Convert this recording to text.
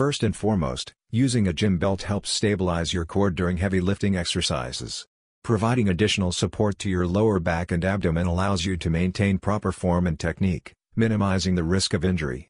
First and foremost, using a gym belt helps stabilize your core during heavy lifting exercises. Providing additional support to your lower back and abdomen allows you to maintain proper form and technique, minimizing the risk of injury.